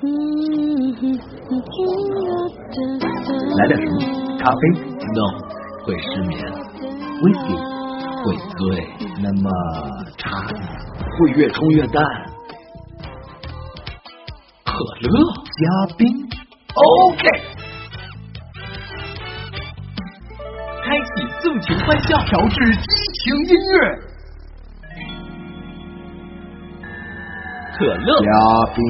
来点什么？咖啡？No，会失眠。Whisky 会醉。那么茶呢？会越冲越淡。可乐加冰。OK。开启纵情欢笑，调制激情音乐。可乐加冰。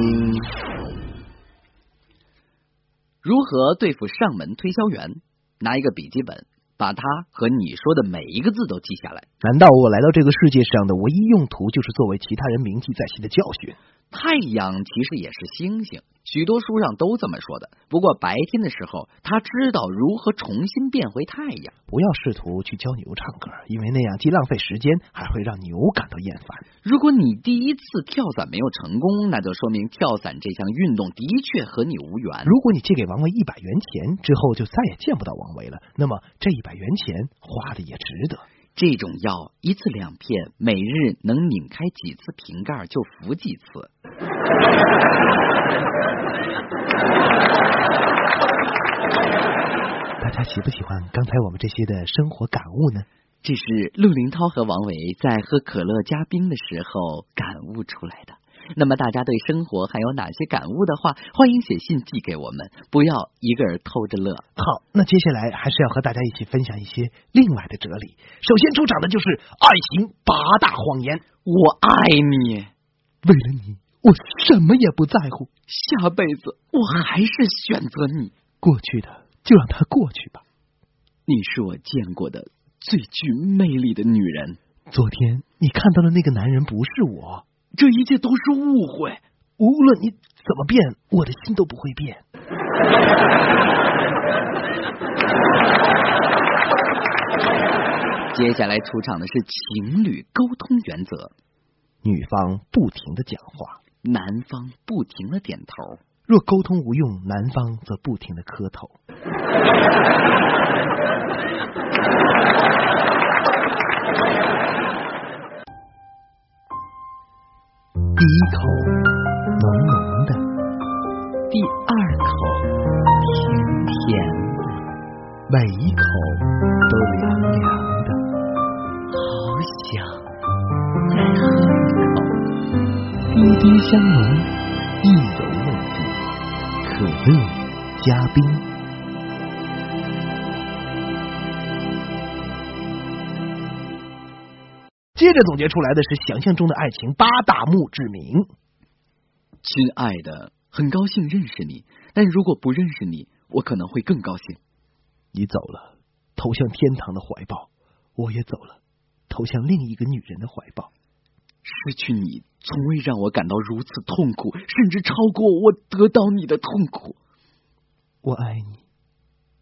如何对付上门推销员？拿一个笔记本，把他和你说的每一个字都记下来。难道我来到这个世界上的唯一用途就是作为其他人铭记在心的教训？太阳其实也是星星。许多书上都这么说的。不过白天的时候，他知道如何重新变回太阳。不要试图去教牛唱歌，因为那样既浪费时间，还会让牛感到厌烦。如果你第一次跳伞没有成功，那就说明跳伞这项运动的确和你无缘。如果你借给王维一百元钱之后就再也见不到王维了，那么这一百元钱花的也值得。这种药一次两片，每日能拧开几次瓶盖就服几次。大家喜不喜欢刚才我们这些的生活感悟呢？这是陆林涛和王维在喝可乐加冰的时候感悟出来的。那么大家对生活还有哪些感悟的话，欢迎写信寄给我们，不要一个人偷着乐。好，那接下来还是要和大家一起分享一些另外的哲理。首先出场的就是爱情八大谎言。我爱你，为了你，我什么也不在乎。下辈子我还是选择你。过去的就让它过去吧。你是我见过的最具魅力的女人。昨天你看到的那个男人不是我。这一切都是误会。无论你怎么变，我的心都不会变。接下来出场的是情侣沟通原则：女方不停的讲话，男方不停的点头。若沟通无用，男方则不停的磕头。第一口浓浓的，第二口甜甜的，每一口都凉凉的，好想再喝一口。滴滴香浓，意犹未尽，可乐加冰。接着总结出来的是想象中的爱情八大墓志铭。亲爱的，很高兴认识你，但如果不认识你，我可能会更高兴。你走了，投向天堂的怀抱；我也走了，投向另一个女人的怀抱。失去你，从未让我感到如此痛苦，甚至超过我得到你的痛苦。我爱你，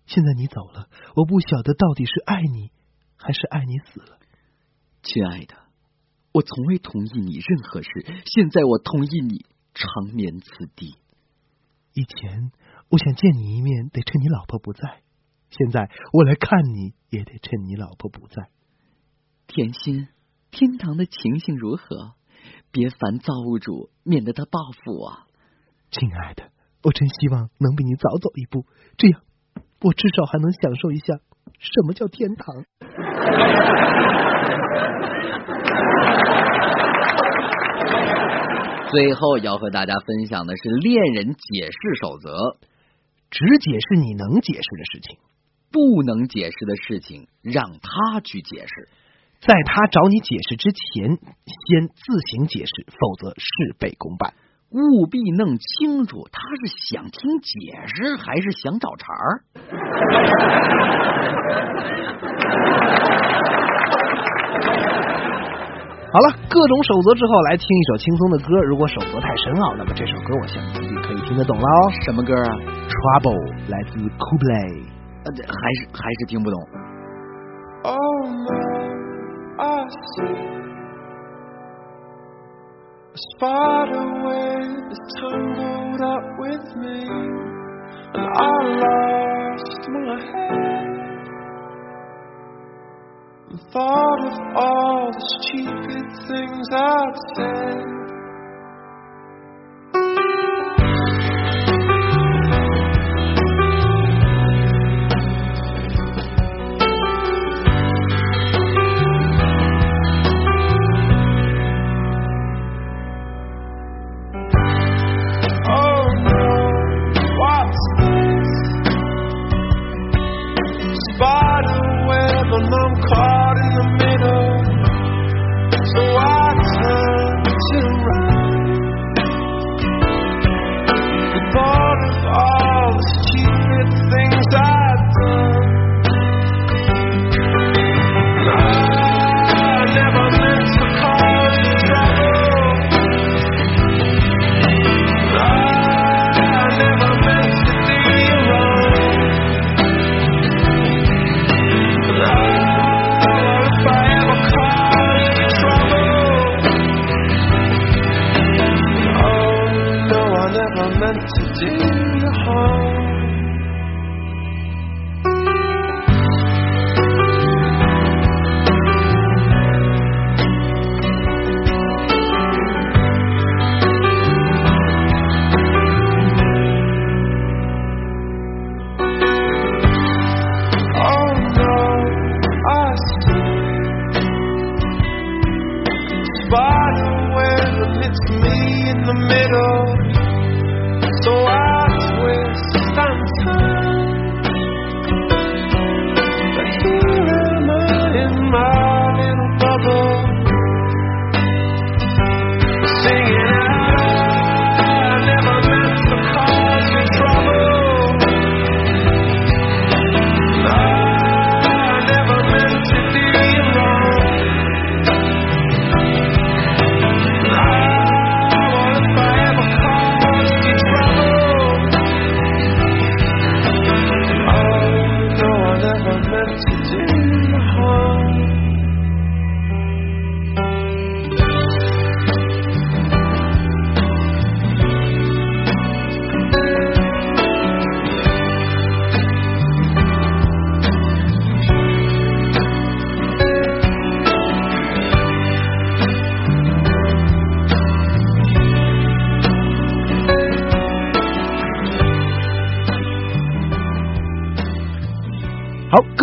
现在你走了，我不晓得到底是爱你，还是爱你死了。亲爱的，我从未同意你任何事，现在我同意你长眠此地。以前我想见你一面，得趁你老婆不在；现在我来看你，也得趁你老婆不在。甜心，天堂的情形如何？别烦造物主，免得他报复我。亲爱的，我真希望能比你早走一步，这样我至少还能享受一下什么叫天堂。最后要和大家分享的是恋人解释守则：只解释你能解释的事情，不能解释的事情让他去解释。在他找你解释之前，先自行解释，否则事倍功半。务必弄清楚他是想听解释还是想找茬儿。好了，各种守则之后，来听一首轻松的歌。如果守则太深奥，那么这首歌我相信自己可以听得懂了哦。什么歌啊？Trouble，来自 Coldplay。呃，还是还是听不懂。Thought of all the stupid things I've said.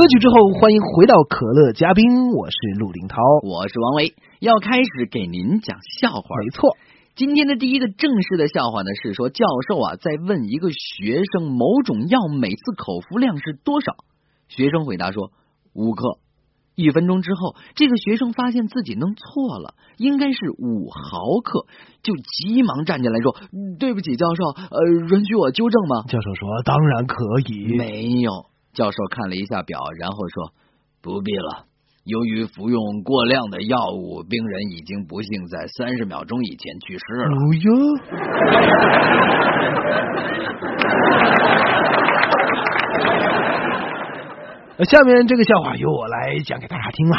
曲之后欢迎回到可乐嘉宾，我是陆林涛。我是王维，要开始给您讲笑话。没错，今天的第一个正式的笑话呢，是说教授啊在问一个学生某种药每次口服量是多少，学生回答说五克。一分钟之后，这个学生发现自己弄错了，应该是五毫克，就急忙站起来说：“对不起，教授，呃，允许我纠正吗教授说当然可？”以。没有。教授看了一下表，然后说：“不必了。由于服用过量的药物，病人已经不幸在三十秒钟以前去世了。哦哟，呃 下面这个笑话由我来讲给大家听了。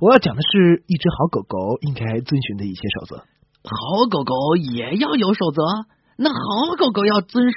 我要讲的是一只好狗狗应该遵循的一些守则。好狗狗也要有守则，那好狗狗要遵守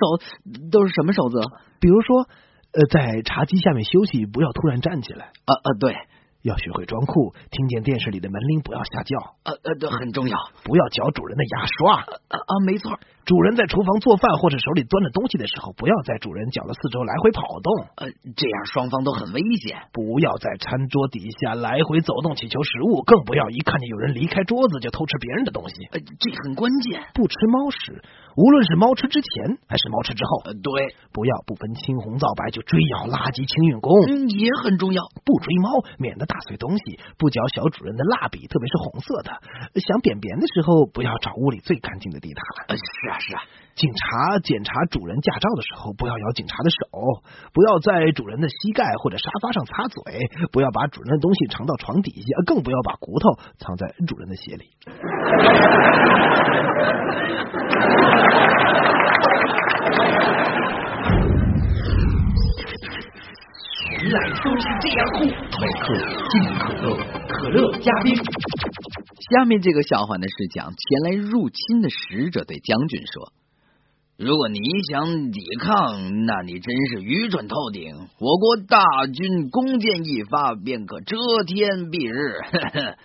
都是什么守则？比如说，呃，在茶几下面休息，不要突然站起来；啊啊，对，要学会装酷，听见电视里的门铃不要瞎叫；呃呃，这很重要。不要嚼主人的牙刷。啊啊，没错。主人在厨房做饭或者手里端着东西的时候，不要在主人脚的四周来回跑动。呃，这样双方都很危险。不要在餐桌底下来回走动乞求食物，更不要一看见有人离开桌子就偷吃别人的东西。呃，这很关键。不吃猫屎，无论是猫吃之前还是猫吃之后。呃，对，不要不分青红皂白就追咬垃圾清运工。嗯，也很重要。不追猫，免得打碎东西；不嚼小主人的蜡笔，特别是红色的。想便便的时候，不要找屋里最干净的地毯呃，了。是啊，是啊。警察检查主人驾照的时候，不要咬警察的手；不要在主人的膝盖或者沙发上擦嘴；不要把主人的东西藏到床底下，更不要把骨头藏在主人的鞋里。原来都是这样酷，每克进可乐，可乐嘉宾。下面这个笑话呢是讲前来入侵的使者对将军说：“如果你想抵抗，那你真是愚蠢透顶。我国大军弓箭一发，便可遮天蔽日。呵 呵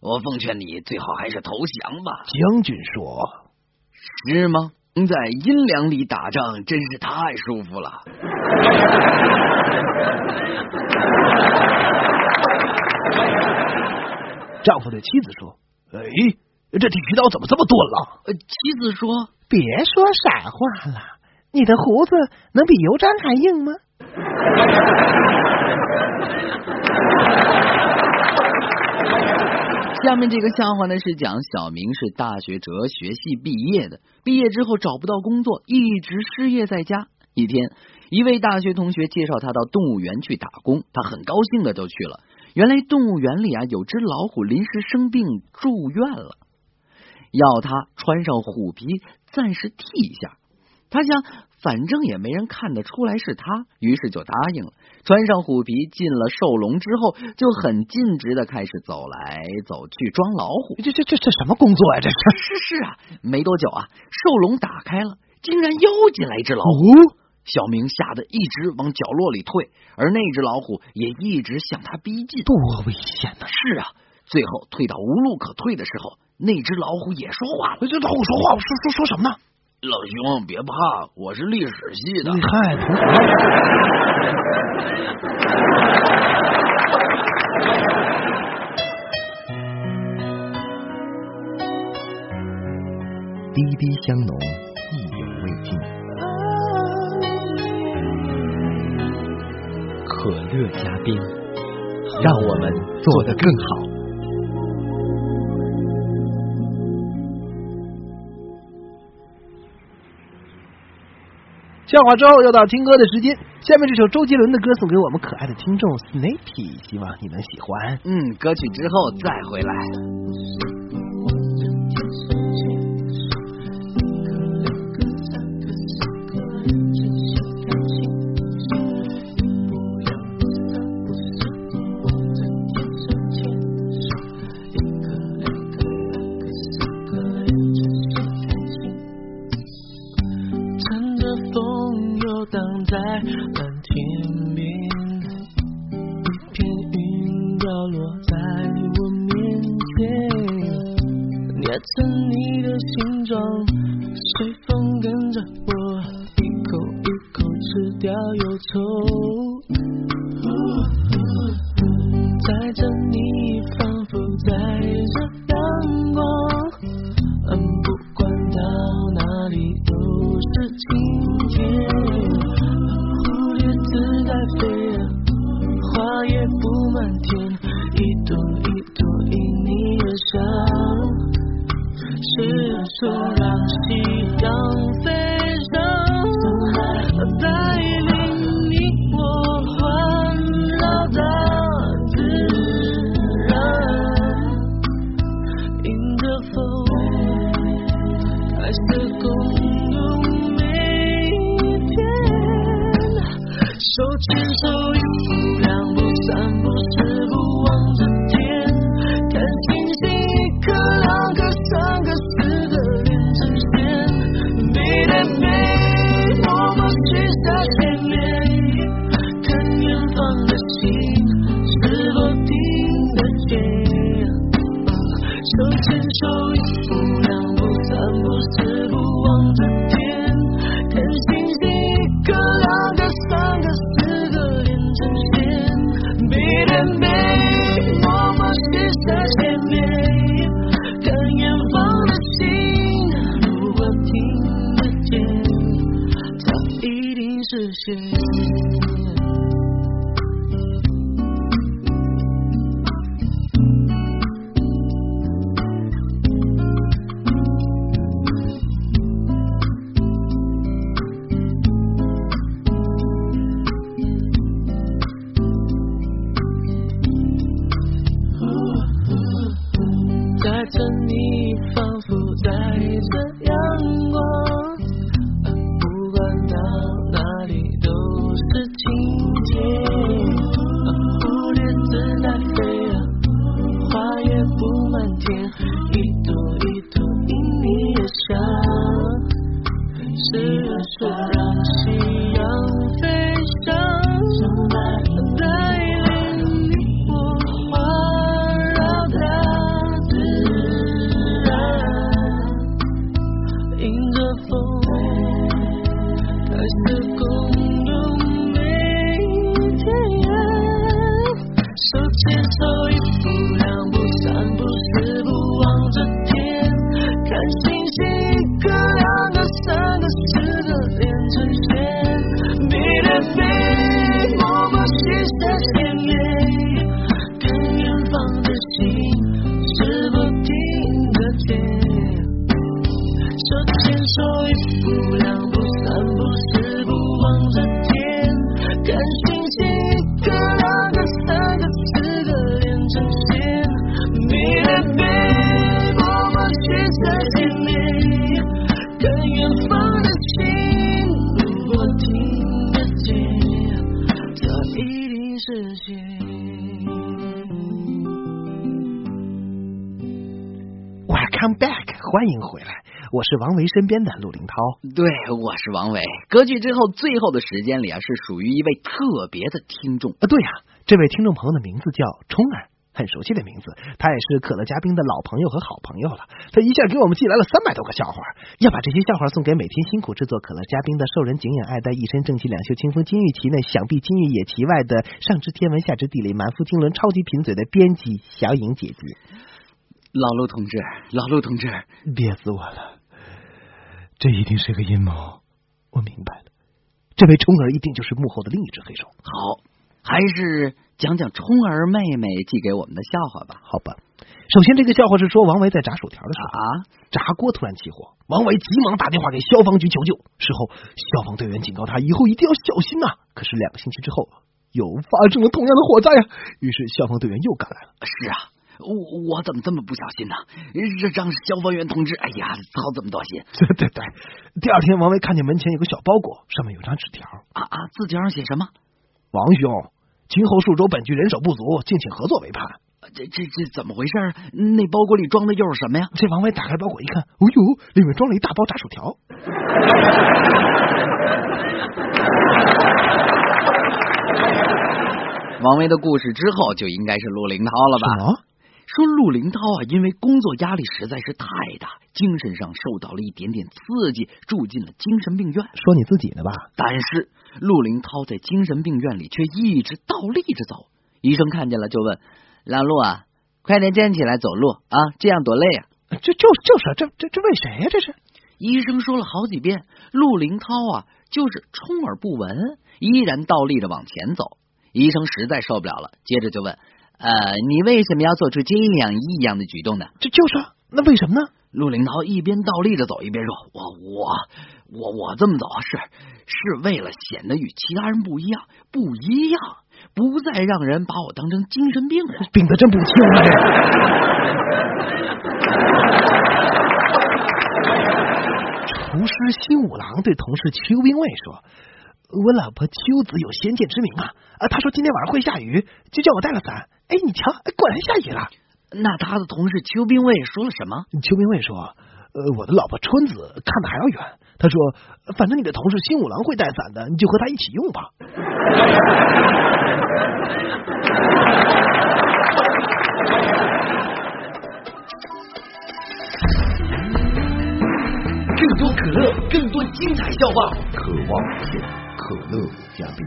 我奉劝你，最好还是投降吧。将军说是吗？在阴凉里打仗真是太舒服了。丈夫对妻子说：“哎，这剃须刀怎么这么钝了呃，妻子说。”别说傻话了，你的胡子能比油毡还硬吗？下面这个笑话呢是讲小明是大学哲学系毕业的，毕业之后找不到工作，一直失业在家。一天，一位大学同学介绍他到动物园去打工，他很高兴的就去了。原来动物园里啊，有只老虎临时生病住院了，要他穿上虎皮暂时替一下。他想，反正也没人看得出来是他，于是就答应了。穿上虎皮进了兽笼之后，就很尽职的开始走来走去装老虎。这这这这什么工作啊？这是是是啊！没多久啊，兽笼打开了，竟然又进来一只老虎。小明吓得一直往角落里退，而那只老虎也一直向他逼近，多危险呐、啊！是啊，最后退到无路可退的时候，那只老虎也说话了。这老虎说话，说说说什么呢？老兄，别怕，我是历史系的。嗨，同学。滴滴香浓。可乐嘉宾，让我们做得更好。笑话之后又到听歌的时间，下面这首周杰伦的歌送给我们可爱的听众 Snappy，希望你能喜欢。嗯，歌曲之后再回来。蓝天边一片云掉落在我面前捏成你的形状随风跟着我一口一口吃掉忧愁载着你仿佛在是王维身边的陆林涛。对，我是王维。歌剧之后最后的时间里啊，是属于一位特别的听众。啊，对呀、这位听众朋友的名字叫冲儿。很熟悉的名字，他也是可乐嘉宾的老朋友和好朋友了。他一下给我们寄来了三百多个笑话，要把这些笑话送给每天辛苦制作可乐嘉宾的受人敬仰爱戴、一身正气、两袖清风、金玉其内、想必金玉也其外的上知天文下知地理、满腹经纶、超级贫嘴的编辑小颖姐姐。老陆同志，老陆同志，憋死我了！这一定是个阴谋。我明白了，这位冲儿一定就是幕后的另一只黑手。好，还是讲讲冲儿妹妹寄给我们的笑话吧。好吧，首先这个笑话是说王维在炸薯条的时候，啊，炸锅突然起火，王维急忙打电话给消防局求救。事后，消防队员警告他以后一定要小心呐、可是两个星期之后，又发生了同样的火灾呀、于是消防队员又赶来了。是啊，我我怎么这么不小心呢？这让消防员同志，哎呀，操这么多心 对对对，第二天王维看见门前有个小包裹，上面有张纸条。啊啊！字条上写什么？王兄，今后数州本局人手不足，敬请合作为盼。这这这怎么回事？那包裹里装的又是什么呀？这王维打开包裹一看，哦呦，里面装了一大包炸薯条。王维的故事之后就应该是陆林涛了吧？说陆林涛啊，因为工作压力实在是太大，精神上受到了一点点刺激，住进了精神病院。说你自己的吧？但是陆林涛在精神病院里却一直倒立着走。医生看见了就问：“老陆啊，快点站起来走路啊，这样多累啊这就就是这这这为谁呀、这是？！”医生说了好几遍，陆林涛啊就是充耳不闻，依然倒立着往前走。医生实在受不了了，接着就问：“呃，你为什么要做出这样异样的举动呢？”这就是啊那为什么呢？陆林涛一边倒立着走，一边说：“我我我我这么走是是为了显得与其他人不一样，不一样，不再让人把我当成精神病人。病得真不轻啊！这 厨师新五郎对同事邱兵卫说：“我老婆秋子有先见之明啊，啊，她说今天晚上会下雨，就叫我带了伞。哎，你瞧，哎果然下雨了。”那他的同事邱兵卫说了什么？邱兵卫说：“呃，我的老婆春子看的还要远。他说，反正你的同事新五郎会带伞的，你就和他一起用吧。更多可乐，更多精彩笑话。渴望片可乐嘉宾。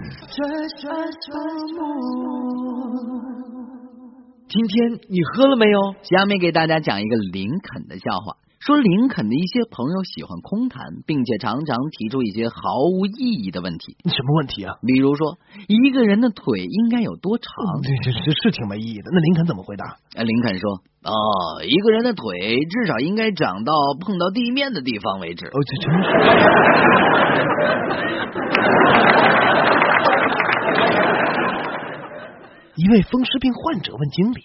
今天你喝了没有？下面给大家讲一个林肯的笑话。说林肯的一些朋友喜欢空谈，并且常常提出一些毫无意义的问题，什么问题啊？比如说一个人的腿应该有多长？这这这是挺没意义的。那林肯怎么回答？哎林肯说：“哦，一个人的腿至少应该长到碰到地面的地方为止。哦，这真是。一位风湿病患者问经理：“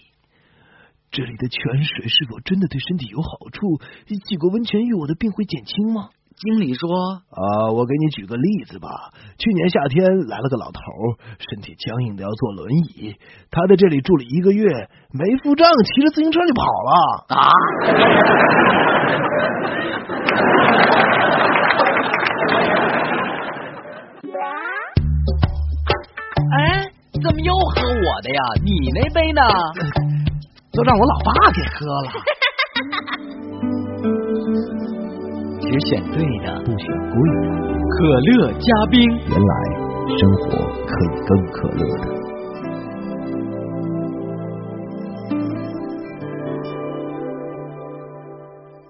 这里的泉水是否真的对身体有好处？洗过温泉浴，我的病会减轻吗？”经理说啊，我给你举个例子吧。去年夏天来了个老头儿，身体僵硬的要坐轮椅，他在这里住了一个月，没付账，骑着自行车就跑了。啊，哎，怎么又喝我的呀？你那杯呢？都让我老爸给喝了。只选对的，不选贵的，可乐加冰。原来生活可以更可乐的。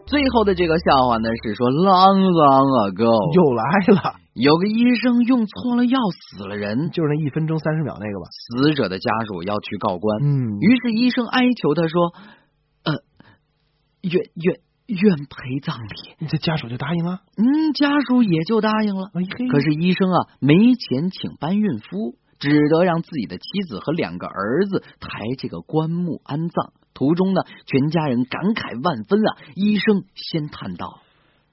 最后的这个笑话呢，是说 long long ago 又来了，有个医生用错了药死了人，就是那一分钟三十秒那个吧？死者的家属要去告官，嗯于是医生哀求他说：“呃，愿愿愿陪葬礼。这家属就答应了。”嗯，家属也就答应了。哎，可是医生啊，没钱请搬运夫，只得让自己的妻子和两个儿子抬这个棺木安葬。途中呢，全家人感慨万分啊。医生先叹道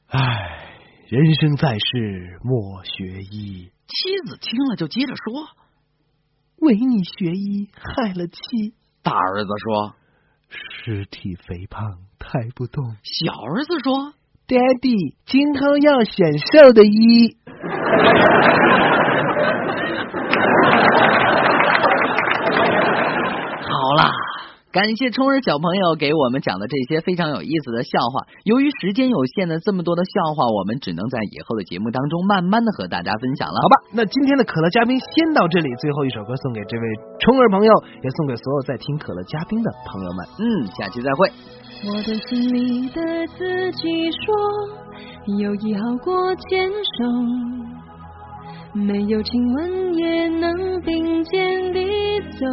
唉，人生在世莫学医，：“妻子听了就接着说。为你学医害了妻，”大儿子说，尸体肥胖抬不动，小儿子说，，Daddy，今后要选瘦的衣。好啦。感谢冲儿小朋友给我们讲的这些非常有意思的笑话。由于时间有限呢这么多的笑话，我们只能在以后的节目当中慢慢的和大家分享了。好吧，那今天的可乐嘉宾先到这里，最后一首歌送给这位冲儿朋友，也送给所有在听可乐嘉宾的朋友们。嗯，下期再会。我的心里对自己说，友谊好过牵手，没有亲吻也能并肩地走。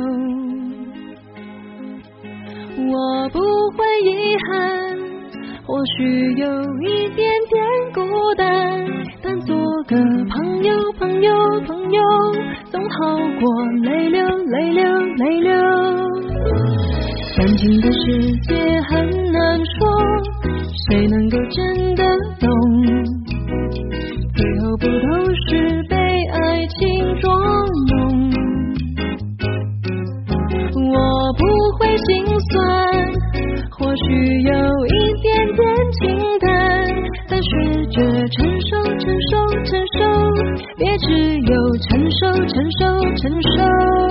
我不会遗憾，或许有一点点孤单，但做个朋友，朋友，朋友，总好过泪流，泪流，泪流。感情的世界承受，承受，承受。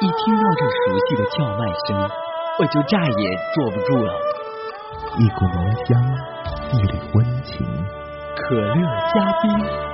一听到这熟悉的叫卖声，我就再也坐不住了。一股浓香，一缕温情。可乐嘉宾。